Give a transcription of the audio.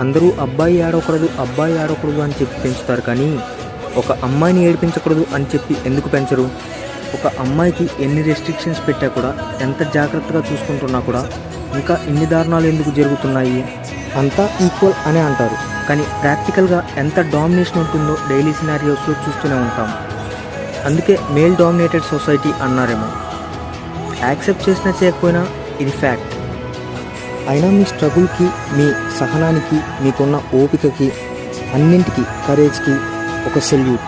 అందరూ అబ్బాయి ఆడకూడదు అబ్బాయి ఆడకూడదు అని చెప్పి పెంచుతారు కానీ ఒక అమ్మాయిని ఏడిపించకూడదు అని చెప్పి ఎందుకు పెంచరు? ఒక అమ్మాయికి ఎన్ని రెస్ట్రిక్షన్స్ పెట్టా కూడా ఎంత జాగ్రత్తగా చూసుకుంటున్నా కూడా ఇంకా ఇన్ని దారుణాలు ఎందుకు జరుగుతున్నాయి? అంతా ఈక్వల్ అనే అంటారు. కానీ ప్రాక్టికల్గా ఎంత డామినేషన్ ఉంటుందో డైలీ సినారియోస్లో చూస్తూనే ఉంటాం. అందుకే మేల్ డామినేటెడ్ సొసైటీ అన్నారేమో. యాక్సెప్ట్ చేసినా చేయకపోయినా ఇది ఫ్యాక్ట్ అయినా మీ స్ట్రగుల్కి మీ సహనానికి మీకున్న ఓపికకి అన్నింటికి కరేజ్కి ఒక సెల్యూట్